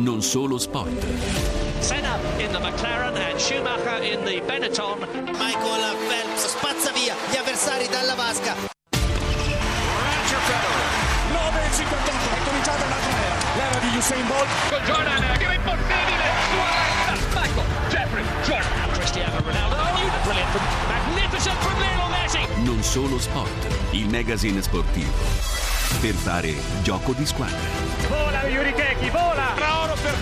Non solo sport. Senna in the McLaren and Schumacher in the Benetton. Michael Phelps spazza via gli avversari dalla vasca. Roger Federer 9.58 è cominciata la gara l'era di Usain Bolt con Jordan che va impossibile Suarez Michael Jeffrey Jordan Cristiano Ronaldo oh, brilliant from, magnificent from Lionel Messi Non solo sport, il magazine sportivo per fare gioco di squadra. vola Yuri Keki vola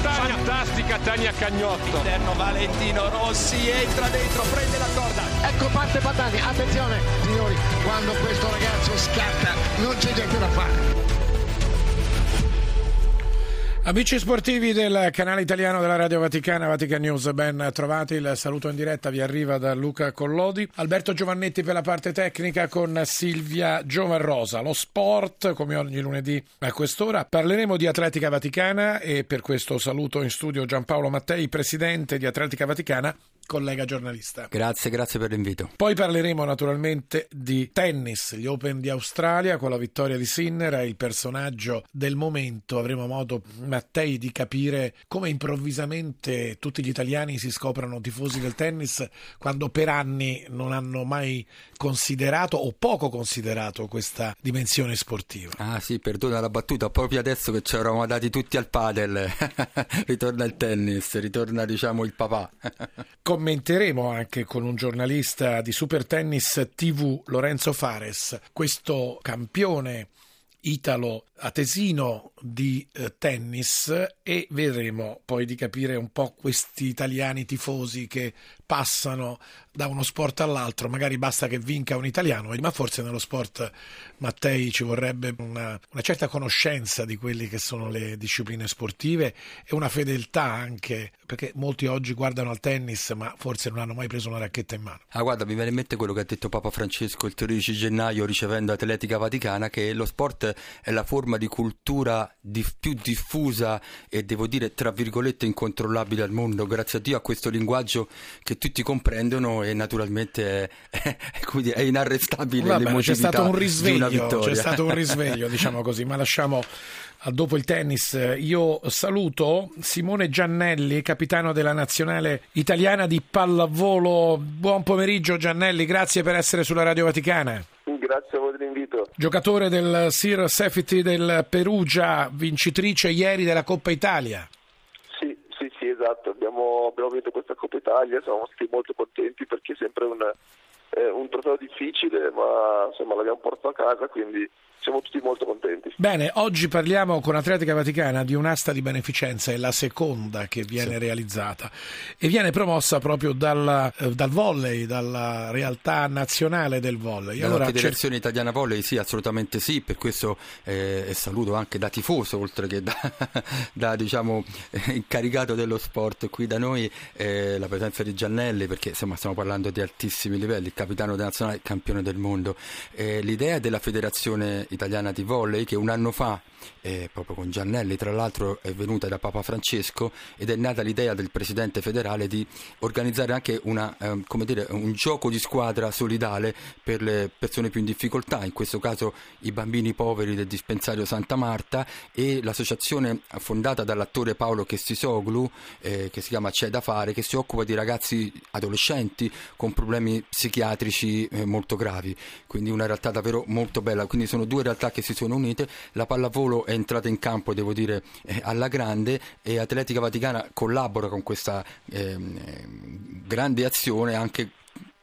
Tania fantastica Tania Cagnotto Interno Valentino Rossi entra dentro, prende la corda. Ecco parte Patani, attenzione signori, quando questo ragazzo scatta non c'è niente da fare. Amici sportivi del canale italiano della Radio Vaticana, Vatican News, ben trovati. Il saluto in diretta vi arriva da Luca Collodi. Alberto Giovannetti per la parte tecnica con Silvia Giovarrosa. Lo sport, come ogni lunedì a quest'ora. Parleremo di Atletica Vaticana e per questo saluto in studio Giampaolo Mattei, presidente di Atletica Vaticana, collega giornalista. Grazie, grazie per l'invito. Poi parleremo naturalmente di tennis, gli Open di Australia con la vittoria di Sinner, è il personaggio del momento. Avremo modo, Mattei, di capire come improvvisamente tutti gli italiani si scoprano tifosi del tennis quando per anni non hanno mai considerato o poco considerato questa dimensione sportiva. Ah sì, perdona la battuta, proprio adesso che ci eravamo dati tutti al padel, ritorna il tennis, ritorna diciamo il papà. Commenteremo anche con un giornalista di Super Tennis TV, Lorenzo Fares, questo campione italo-atesino di eh, tennis e vedremo poi di capire un po' questi italiani tifosi che passano da uno sport all'altro, magari basta che vinca un italiano, ma forse nello sport Mattei ci vorrebbe una, una certa conoscenza di quelle che sono le discipline sportive e una fedeltà anche, perché molti oggi guardano al tennis ma forse non hanno mai preso una racchetta in mano. Ah guarda, mi viene in mente quello che ha detto Papa Francesco il 13 gennaio ricevendo Atletica Vaticana, che lo sport è la forma di cultura di, più diffusa e devo dire tra virgolette incontrollabile al mondo, grazie a Dio a questo linguaggio che tutti comprendono e naturalmente è, è, è inarrestabile Vabbè, c'è stato un risveglio, c'è stato un risveglio, diciamo così, ma lasciamo dopo il tennis. Io saluto Simone Giannelli, capitano della nazionale italiana di pallavolo. Buon pomeriggio Giannelli, grazie per essere sulla Radio Vaticana. Grazie a voi dell'invito. Giocatore del Sir Safety del Perugia, vincitrice ieri della Coppa Italia. Sì, sì, sì, esatto. Abbiamo, abbiamo vinto questa Coppa Italia, siamo stati molto contenti perché è sempre un, eh, un trofeo difficile, ma insomma l'abbiamo portato a casa, quindi siamo tutti molto contenti. Bene, oggi parliamo con Atletica Vaticana di un'asta di beneficenza, è la seconda che viene sì. realizzata e viene promossa proprio dal, eh, dal, volley, dalla realtà nazionale del volley. Dalla allora, Federazione c'è... Italiana Volley, sì, assolutamente sì, per questo eh, saluto anche da tifoso, oltre che da, da diciamo, incaricato dello sport qui da noi, eh, la presenza di Giannelli, perché insomma stiamo parlando di altissimi livelli, capitano nazionale, il campione del mondo. Eh, l'idea della Federazione italiana di volley che un anno fa, eh, proprio con Giannelli tra l'altro, è venuta da Papa Francesco ed è nata l'idea del presidente federale di organizzare anche una, eh, dire, un gioco di squadra solidale per le persone più in difficoltà, in questo caso i bambini poveri del dispensario Santa Marta e l'associazione fondata dall'attore Paolo Chessisoglu eh, che si chiama C'è da fare, che si occupa di ragazzi adolescenti con problemi psichiatrici eh, molto gravi, quindi una realtà davvero molto bella, quindi sono due realtà che si sono unite, la pallavolo è entrata in campo, devo dire, eh, alla grande e Atletica Vaticana collabora con questa eh, grande azione anche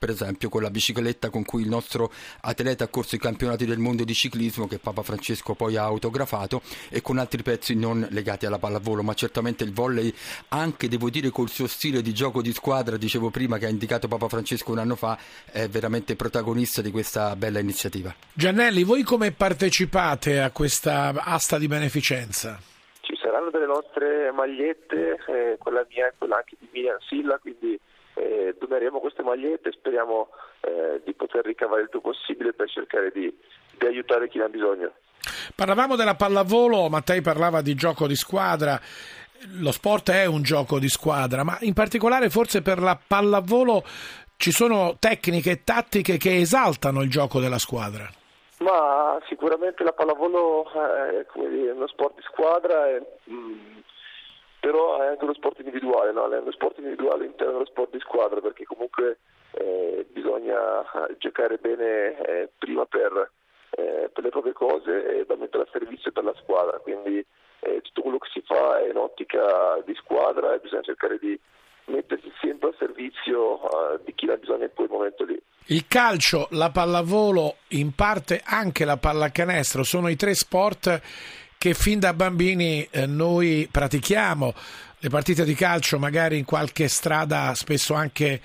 per esempio con la bicicletta con cui il nostro atleta ha corso i campionati del mondo di ciclismo che Papa Francesco poi ha autografato e con altri pezzi non legati alla pallavolo, ma certamente il volley anche devo dire col suo stile di gioco di squadra, dicevo prima che ha indicato Papa Francesco un anno fa, è veramente protagonista di questa bella iniziativa. Giannelli, voi come partecipate a questa asta di beneficenza? Ci saranno delle nostre magliette, eh, quella mia e quella anche di Miriam Silla, quindi eh, doneremo queste magliette e speriamo eh, di poter ricavare il più possibile per cercare di, di aiutare chi ne ha bisogno. Parlavamo della pallavolo, Mattei parlava di gioco di squadra. Lo sport è un gioco di squadra, ma in particolare forse per la pallavolo ci sono tecniche e tattiche che esaltano il gioco della squadra. Ma sicuramente la pallavolo è dire, uno sport di squadra e, mh, però è anche uno sport individuale, no? è uno sport individuale all'interno dello sport di squadra perché comunque eh, bisogna eh, giocare bene eh, prima per, eh, per, le proprie cose e da mettere a servizio per la squadra, quindi eh, tutto quello che si fa è in ottica di squadra e bisogna cercare di mettersi sempre a servizio uh, di chi ha bisogno in quel momento lì. Il calcio, la pallavolo, in parte anche la pallacanestro sono i tre sport che fin da bambini eh, noi pratichiamo. Le partite di calcio magari in qualche strada spesso anche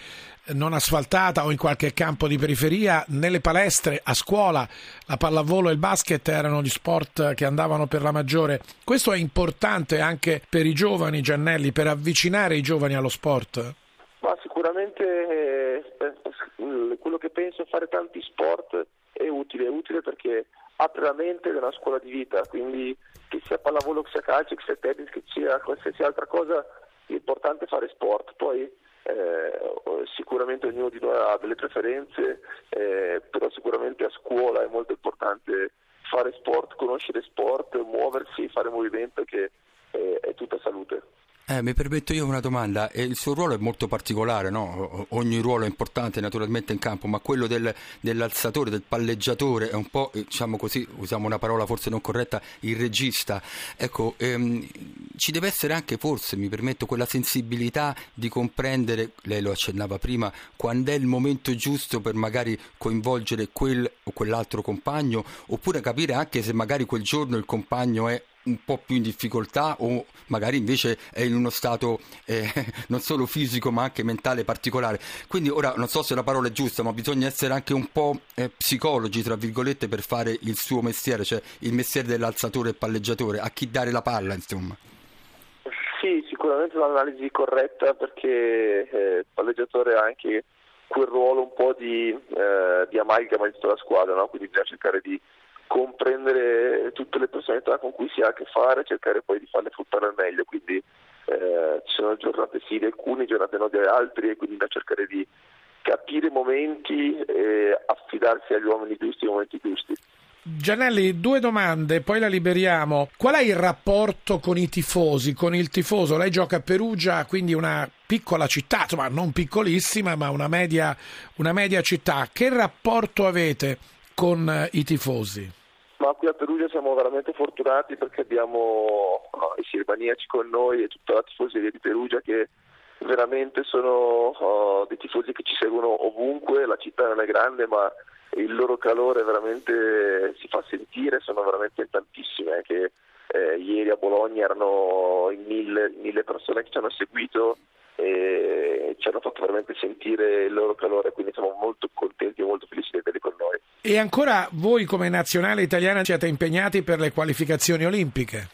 non asfaltata o in qualche campo di periferia, nelle palestre, a scuola, la pallavolo e il basket erano gli sport che andavano per la maggiore. Questo è importante anche per i giovani, Giannelli, per avvicinare i giovani allo sport? Ma sicuramente eh, quello che penso fare tanti sport è utile, è utile perché apre la mente ed è una scuola di vita, quindi che sia pallavolo, che sia calcio, che sia tennis, che sia qualsiasi altra cosa, l'importante è fare sport. Poi eh, sicuramente ognuno di noi ha delle preferenze, eh, però sicuramente a scuola è molto importante fare sport, conoscere sport, muoversi, fare movimento che eh, è tutta salute. Eh, mi permetto io una domanda, il suo ruolo è molto particolare, no? ogni ruolo è importante naturalmente in campo, ma quello del, dell'alzatore, del palleggiatore è un po', eh, diciamo così, usiamo una parola forse non corretta, il regista. Ecco, ehm, ci deve essere anche forse, mi permetto, quella sensibilità di comprendere, lei lo accennava prima, quando è il momento giusto per magari coinvolgere quel o quell'altro compagno, oppure capire anche se magari quel giorno il compagno è un po' più in difficoltà o magari invece è in uno stato eh, non solo fisico ma anche mentale particolare. Quindi ora non so se la parola è giusta, ma bisogna essere anche un po' eh, psicologi, tra virgolette, per fare il suo mestiere, cioè il mestiere dell'alzatore e palleggiatore, a chi dare la palla, insomma. Sì, sicuramente un'analisi corretta perché eh, il palleggiatore ha anche quel ruolo un po' di, eh, di amalgama di tutta la squadra, no? quindi bisogna cercare di comprendere tutte le personalità con cui si ha a che fare cercare poi di farle fruttare al meglio. Quindi eh, ci sono giornate sì di alcuni, giornate no di altri e quindi da cercare di capire i momenti e affidarsi agli uomini giusti nei momenti giusti. Gianelli, due domande, poi la liberiamo. Qual è il rapporto con i tifosi, con il tifoso? Lei gioca a Perugia, quindi una piccola città, insomma non piccolissima, ma una media, una media città. Che rapporto avete con eh, i tifosi? Ma qui a Perugia siamo veramente fortunati perché abbiamo i sirmaniaci con noi e tutta la tifoseria di Perugia che veramente sono oh, dei tifosi che ci seguono ovunque, la città non è grande ma il loro calore veramente si fa sentire, sono veramente tantissime, anche eh, ieri a Bologna erano mille, mille persone che ci hanno seguito e ci hanno fatto veramente sentire il loro calore, quindi siamo molto contenti e molto felici di averli con noi. E ancora voi come nazionale italiana siete impegnati per le qualificazioni olimpiche?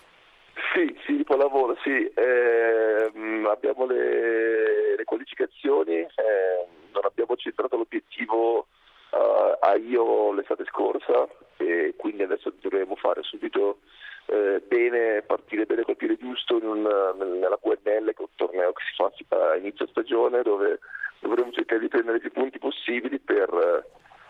Sì, sì, pallavolo, sì. Eh, abbiamo le, le qualificazioni, eh, non abbiamo centrato l'obiettivo uh, a Io l'estate scorsa e quindi adesso dovremo fare subito eh, bene, partire bene col piede giusto un, nella QNL che è un torneo che si fa a inizio stagione dove dovremo cercare di prendere più punti possibili per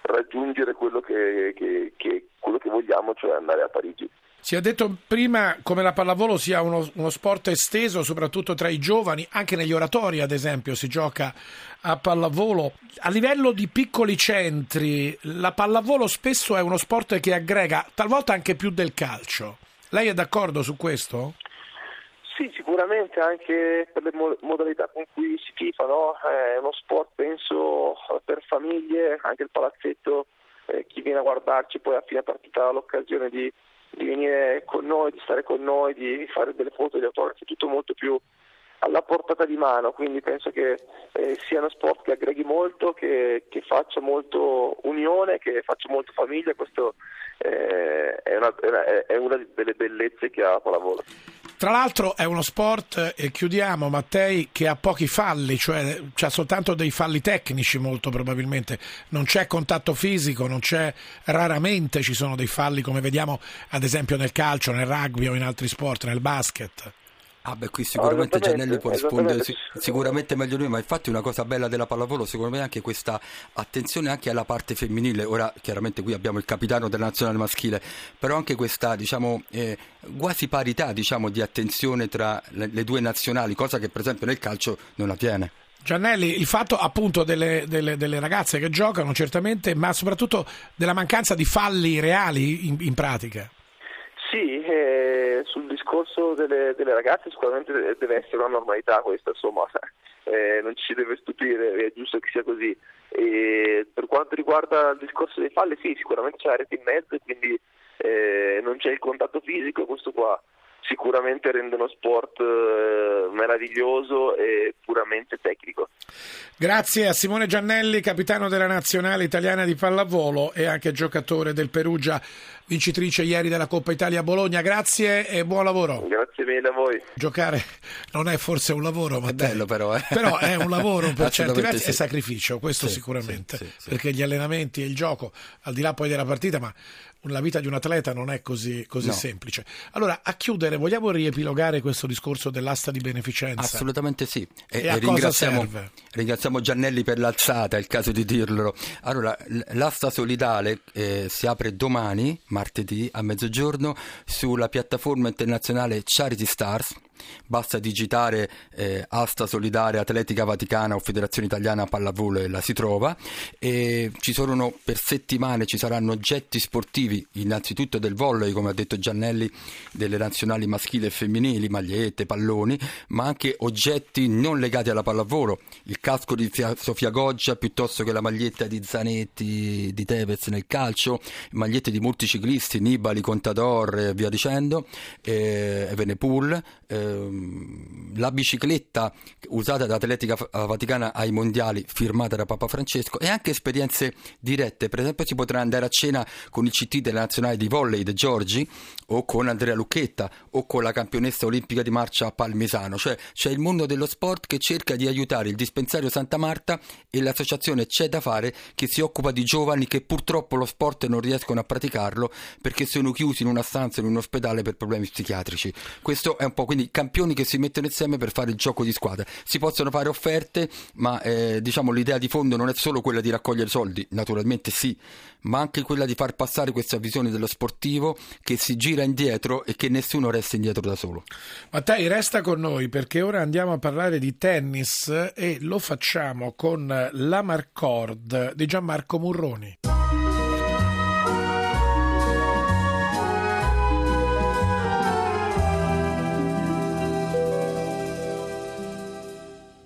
raggiungere quello che, che, che, quello che vogliamo, cioè andare a Parigi. Si è detto prima come la pallavolo sia uno, uno, sport esteso, soprattutto tra i giovani, anche negli oratori, ad esempio, si gioca a pallavolo. A livello di piccoli centri, la pallavolo spesso è uno sport che aggrega, talvolta anche più del calcio. Lei è d'accordo su questo? Sì, sicuramente anche per le modalità con cui si tifa, no? è uno sport penso per famiglie, anche il palazzetto, eh, chi viene a guardarci poi a fine partita ha l'occasione di, di, venire con noi, di stare con noi, di fare delle foto, degli autografi, tutto molto più alla portata di mano, quindi penso che eh, sia uno sport che aggreghi molto, che, che, faccia molto unione, che faccia molto famiglia, questo eh, è, una, è una delle bellezze che ha la pallavolo. Tra l'altro è uno sport, e chiudiamo Mattei, che ha pochi falli, cioè ha soltanto dei falli tecnici molto probabilmente, non c'è contatto fisico, non c'è, raramente ci sono dei falli come vediamo ad esempio nel calcio, nel rugby o in altri sport, nel basket. Ah beh, qui sicuramente Giannelli può rispondere sicuramente meglio lui, ma infatti una cosa bella della pallavolo secondo me è anche questa attenzione anche alla parte femminile. Ora chiaramente qui abbiamo il capitano della nazionale maschile, però anche questa diciamo eh, quasi parità diciamo, di attenzione tra le, le due nazionali, cosa che per esempio nel calcio non avviene. Giannelli, il fatto appunto delle, delle, delle, ragazze che giocano certamente, ma soprattutto della mancanza di falli reali in, in pratica. Sì, eh, sul discorso delle, delle, ragazze sicuramente deve essere una normalità questa, insomma, eh, non ci deve stupire, è giusto che sia così. E per quanto riguarda il discorso dei falli, sì, sicuramente c'è la rete in mezzo quindi eh, non c'è il contatto fisico, questo qua sicuramente rende uno sport eh, meraviglioso e puramente tecnico. Grazie a Simone Giannelli, capitano della nazionale italiana di pallavolo e anche giocatore del Perugia, vincitrice ieri della Coppa Italia Bologna. Grazie e buon lavoro. Grazie mille a voi. Giocare non è forse un lavoro, ma è bello però, eh? però è un lavoro per certi versi sì. è sacrificio, questo sì, sicuramente, sì, perché gli allenamenti e il gioco, al di là poi della partita, ma la vita di un atleta non è così, così no. semplice. Allora, a chiudere, vogliamo riepilogare questo discorso dell'asta di beneficenza? Assolutamente sì. E, e, e ringraziamo, ringraziamo, Giannelli per l'alzata, è il caso di dirlo. Allora, l'asta solidale eh, si apre domani, martedì, a mezzogiorno, sulla piattaforma internazionale Charity Stars Basta digitare eh, Asta Solidare Atletica Vaticana o Federazione Italiana Pallavolo e la si trova. E ci sono per settimane ci saranno oggetti sportivi, innanzitutto del volley, come ha detto Giannelli, delle nazionali maschili e femminili, magliette, palloni, ma anche oggetti non legati alla pallavolo, il casco di Sofia Goggia piuttosto che la maglietta di Zanetti di Tevez nel calcio, magliette di molti ciclisti, Nibali, Contador e via dicendo, eh, Evenepool. Eh, ehm, la bicicletta usata da Atletica Vaticana ai mondiali firmata da Papa Francesco e anche esperienze dirette. Per esempio si potrà andare a cena con il CT della nazionale di volley De Giorgi o con Andrea Lucchetta o con la campionessa olimpica di marcia Palmisano. Cioè c'è il mondo dello sport che cerca di aiutare il dispensario Santa Marta e l'associazione C'è da fare che si occupa di giovani che purtroppo lo sport non riescono a praticarlo perché sono chiusi in una stanza in un ospedale per problemi psichiatrici. Questo è un po' quindi campioni che si mettono insieme per fare il gioco di squadra. Si possono fare offerte, ma eh, diciamo l'idea di fondo non è solo quella di raccogliere soldi, naturalmente sì, ma anche quella di far passare questa visione dello sportivo che si gira indietro e che nessuno resta indietro da solo. Mattei, resta con noi perché ora andiamo a parlare di tennis e lo facciamo con la Marcord di Gianmarco Murroni.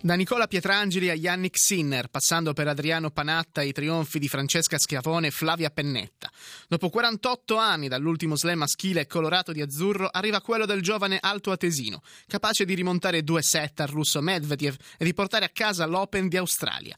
Da Nicola Pietrangeli a Yannick Sinner, passando per Adriano Panatta e i trionfi di Francesca Schiavone e Flavia Pennetta. Dopo 48 anni dall'ultimo slam maschile colorato di azzurro, arriva quello del giovane alto atesino, capace di rimontare due set al russo Medvedev e di portare a casa l'Open di Australia.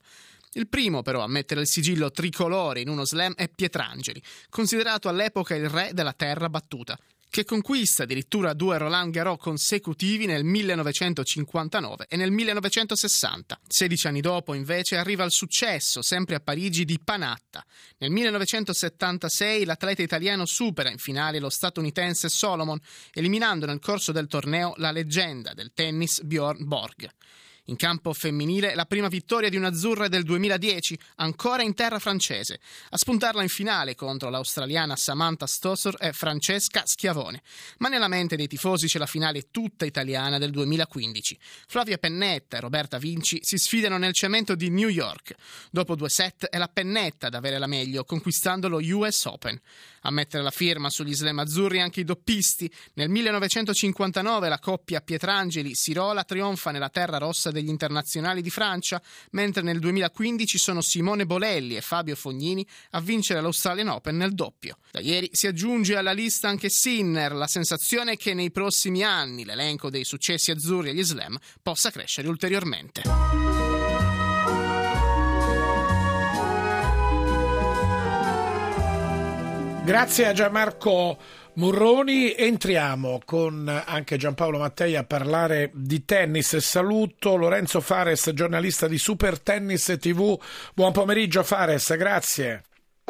Il primo però a mettere il sigillo tricolore in uno slam è Pietrangeli, considerato all'epoca il re della terra battuta che conquista addirittura due Roland Garros consecutivi nel 1959 e nel 1960. 16 anni dopo, invece, arriva il successo, sempre a Parigi, di Panatta. Nel 1976 l'atleta italiano supera in finale lo statunitense Solomon, eliminando nel corso del torneo la leggenda del tennis Bjorn Borg. In campo femminile la prima vittoria di un'azzurra del 2010, ancora in terra francese. A spuntarla in finale contro l'australiana Samantha Stossor è Francesca Schiavone. Ma nella mente dei tifosi c'è la finale tutta italiana del 2015. Flavia Pennetta e Roberta Vinci si sfidano nel cemento di New York. Dopo due set è la Pennetta ad avere la meglio, conquistando lo US Open. A mettere la firma sugli slam azzurri anche i doppisti. Nel 1959 la coppia Pietrangeli-Sirola trionfa nella terra rossa degli internazionali di Francia, mentre nel 2015 sono Simone Bolelli e Fabio Fognini a vincere l'Australian Open nel doppio. Da ieri si aggiunge alla lista anche Sinner, la sensazione è che nei prossimi anni l'elenco dei successi azzurri agli slam possa crescere ulteriormente. Grazie a Gianmarco Murroni, entriamo con anche Giampaolo Mattei a parlare di tennis. Saluto Lorenzo Fares, giornalista di Super Tennis TV. Buon pomeriggio Fares, grazie.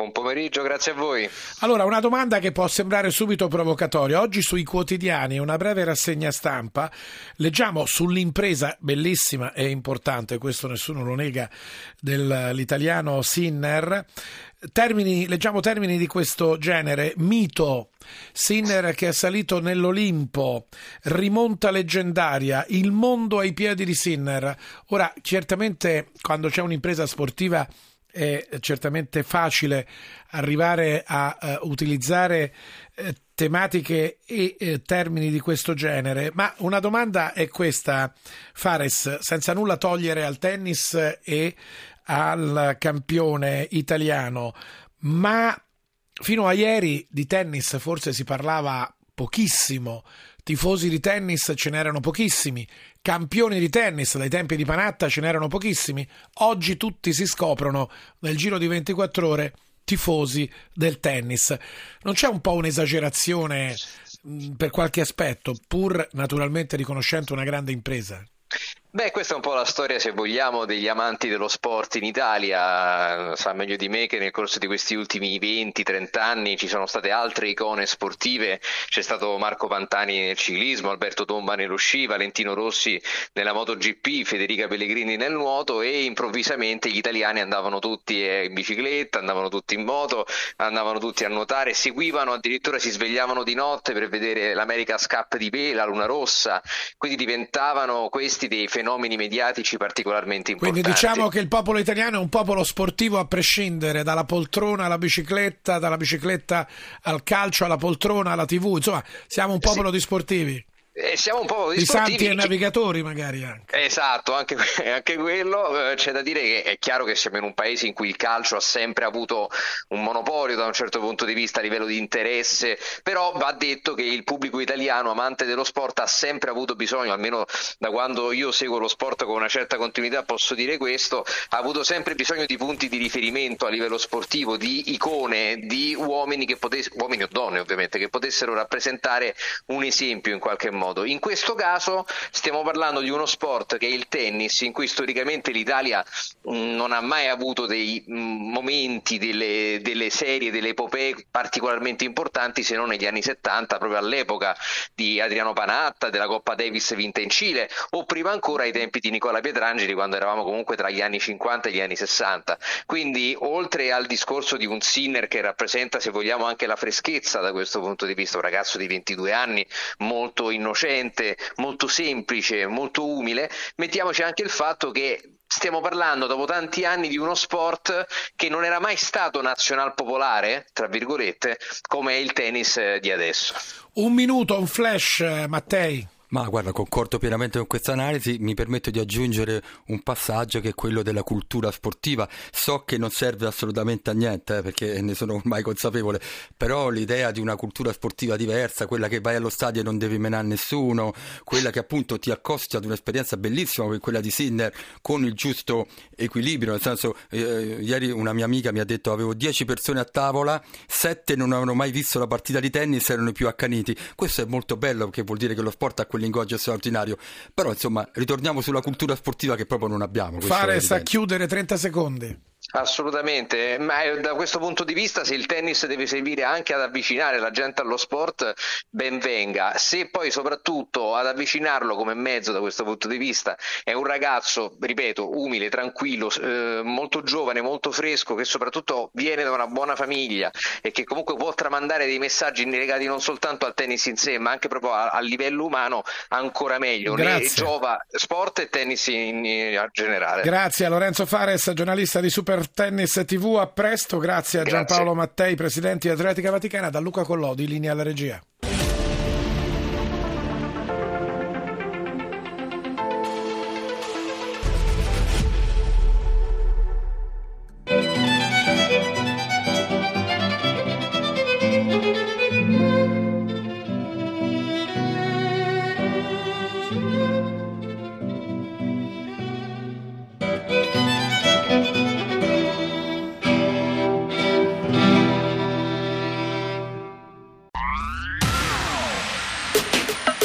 Buon pomeriggio, grazie a voi. Allora, una domanda che può sembrare subito provocatoria. Oggi sui quotidiani, una breve rassegna stampa, leggiamo sull'impresa bellissima e importante, questo nessuno lo nega, dell'italiano Sinner. Termini, leggiamo termini di questo genere, mito, Sinner che è salito nell'Olimpo, rimonta leggendaria, il mondo ai piedi di Sinner. Ora, certamente quando c'è un'impresa sportiva è certamente facile arrivare a uh, utilizzare uh, tematiche e uh, termini di questo genere, ma una domanda è questa, Fares, senza nulla togliere al tennis e al campione italiano, ma fino a ieri di tennis forse si parlava pochissimo, tifosi di tennis ce n'erano pochissimi, campioni di tennis dai tempi di Panatta ce n'erano pochissimi, oggi tutti si scoprono nel giro di 24 ore tifosi del tennis. Non c'è un po' un'esagerazione per qualche aspetto, pur naturalmente riconoscendo una grande impresa? Beh, questa è un po' la storia, se vogliamo, degli amanti dello sport in Italia. Sa meglio di me che nel corso di questi ultimi 20-30 anni ci sono state altre icone sportive. C'è stato Marco Pantani nel ciclismo, Alberto Tomba nello sci, Valentino Rossi nella MotoGP, Federica Pellegrini nel nuoto e improvvisamente gli italiani andavano tutti in bicicletta, andavano tutti in moto, andavano tutti a nuotare, seguivano, addirittura si svegliavano di notte per vedere l'America Cup di Pela, Luna Rossa. Quindi diventavano questi dei fenomeni fenomeni mediatici particolarmente importanti. Quindi diciamo che il popolo italiano è un popolo sportivo a prescindere dalla poltrona alla bicicletta, dalla bicicletta al calcio, alla poltrona, alla tv, insomma siamo un popolo sì. di sportivi. Eh, siamo un po' di santi e navigatori magari anche. Esatto, anche, anche quello. Eh, c'è da dire che è chiaro che siamo in un paese in cui il calcio ha sempre avuto un monopolio da un certo punto di vista a livello di interesse, però va detto che il pubblico italiano amante dello sport ha sempre avuto bisogno, almeno da quando io seguo lo sport con una certa continuità posso dire questo, ha avuto sempre bisogno di punti di riferimento a livello sportivo, di icone, di uomini, che potessero, uomini o donne ovviamente, che potessero rappresentare un esempio in qualche modo modo. In questo caso stiamo parlando di uno sport che è il tennis, in cui storicamente l'Italia mm, non ha mai avuto dei mm, momenti, delle, delle serie, delle epopee particolarmente importanti se non negli anni 70, proprio all'epoca di Adriano Panatta, della Coppa Davis vinta in Cile, o prima ancora ai tempi di Nicola Pietrangeli, quando eravamo comunque tra gli anni 50 e gli anni 60. Quindi, oltre al discorso di un Sinner che rappresenta, se vogliamo, anche la freschezza da questo punto di vista, un ragazzo di 22 anni molto innocente, innocente, molto semplice, molto umile, mettiamoci anche il fatto che stiamo parlando dopo tanti anni di uno sport che non era mai stato nazional popolare, tra virgolette, come il tennis di adesso. Un minuto, un flash, Mattei. Ma guarda, concordo pienamente con questa analisi, mi permetto di aggiungere un passaggio che è quello della cultura sportiva. So che non serve assolutamente a niente, eh, perché ne sono ormai consapevole, però l'idea di una cultura sportiva diversa, quella che vai allo stadio e non devi menare nessuno, quella che appunto ti accosti ad un'esperienza bellissima come quella di Sinner con il giusto equilibrio, nel senso eh, ieri una mia amica mi ha detto avevo 10 persone a tavola, 7 non avevano mai visto la partita di tennis, erano i più accaniti. Questo è molto bello perché vuol dire che lo sport ha quel linguaggio straordinario. Però insomma, ritorniamo sulla cultura sportiva che proprio non abbiamo. Fare sta chiudere 30 secondi. Assolutamente, ma da questo punto di vista se il tennis deve servire anche ad avvicinare la gente allo sport, ben venga. Se poi soprattutto ad avvicinarlo come mezzo da questo punto di vista è un ragazzo, ripeto, umile, tranquillo, eh, molto giovane, molto fresco, che soprattutto viene da una buona famiglia e che comunque può tramandare dei messaggi legati non soltanto al tennis in sé, ma anche proprio a, a livello umano, ancora meglio. Grazie. Ne giova sport e tennis in, in generale. Grazie a Lorenzo Fares, giornalista di Super Tennis TV. A presto, grazie a grazie. Giampaolo Mattei, presidente di Atletica Vaticana, da Luca Collodi, linea alla regia.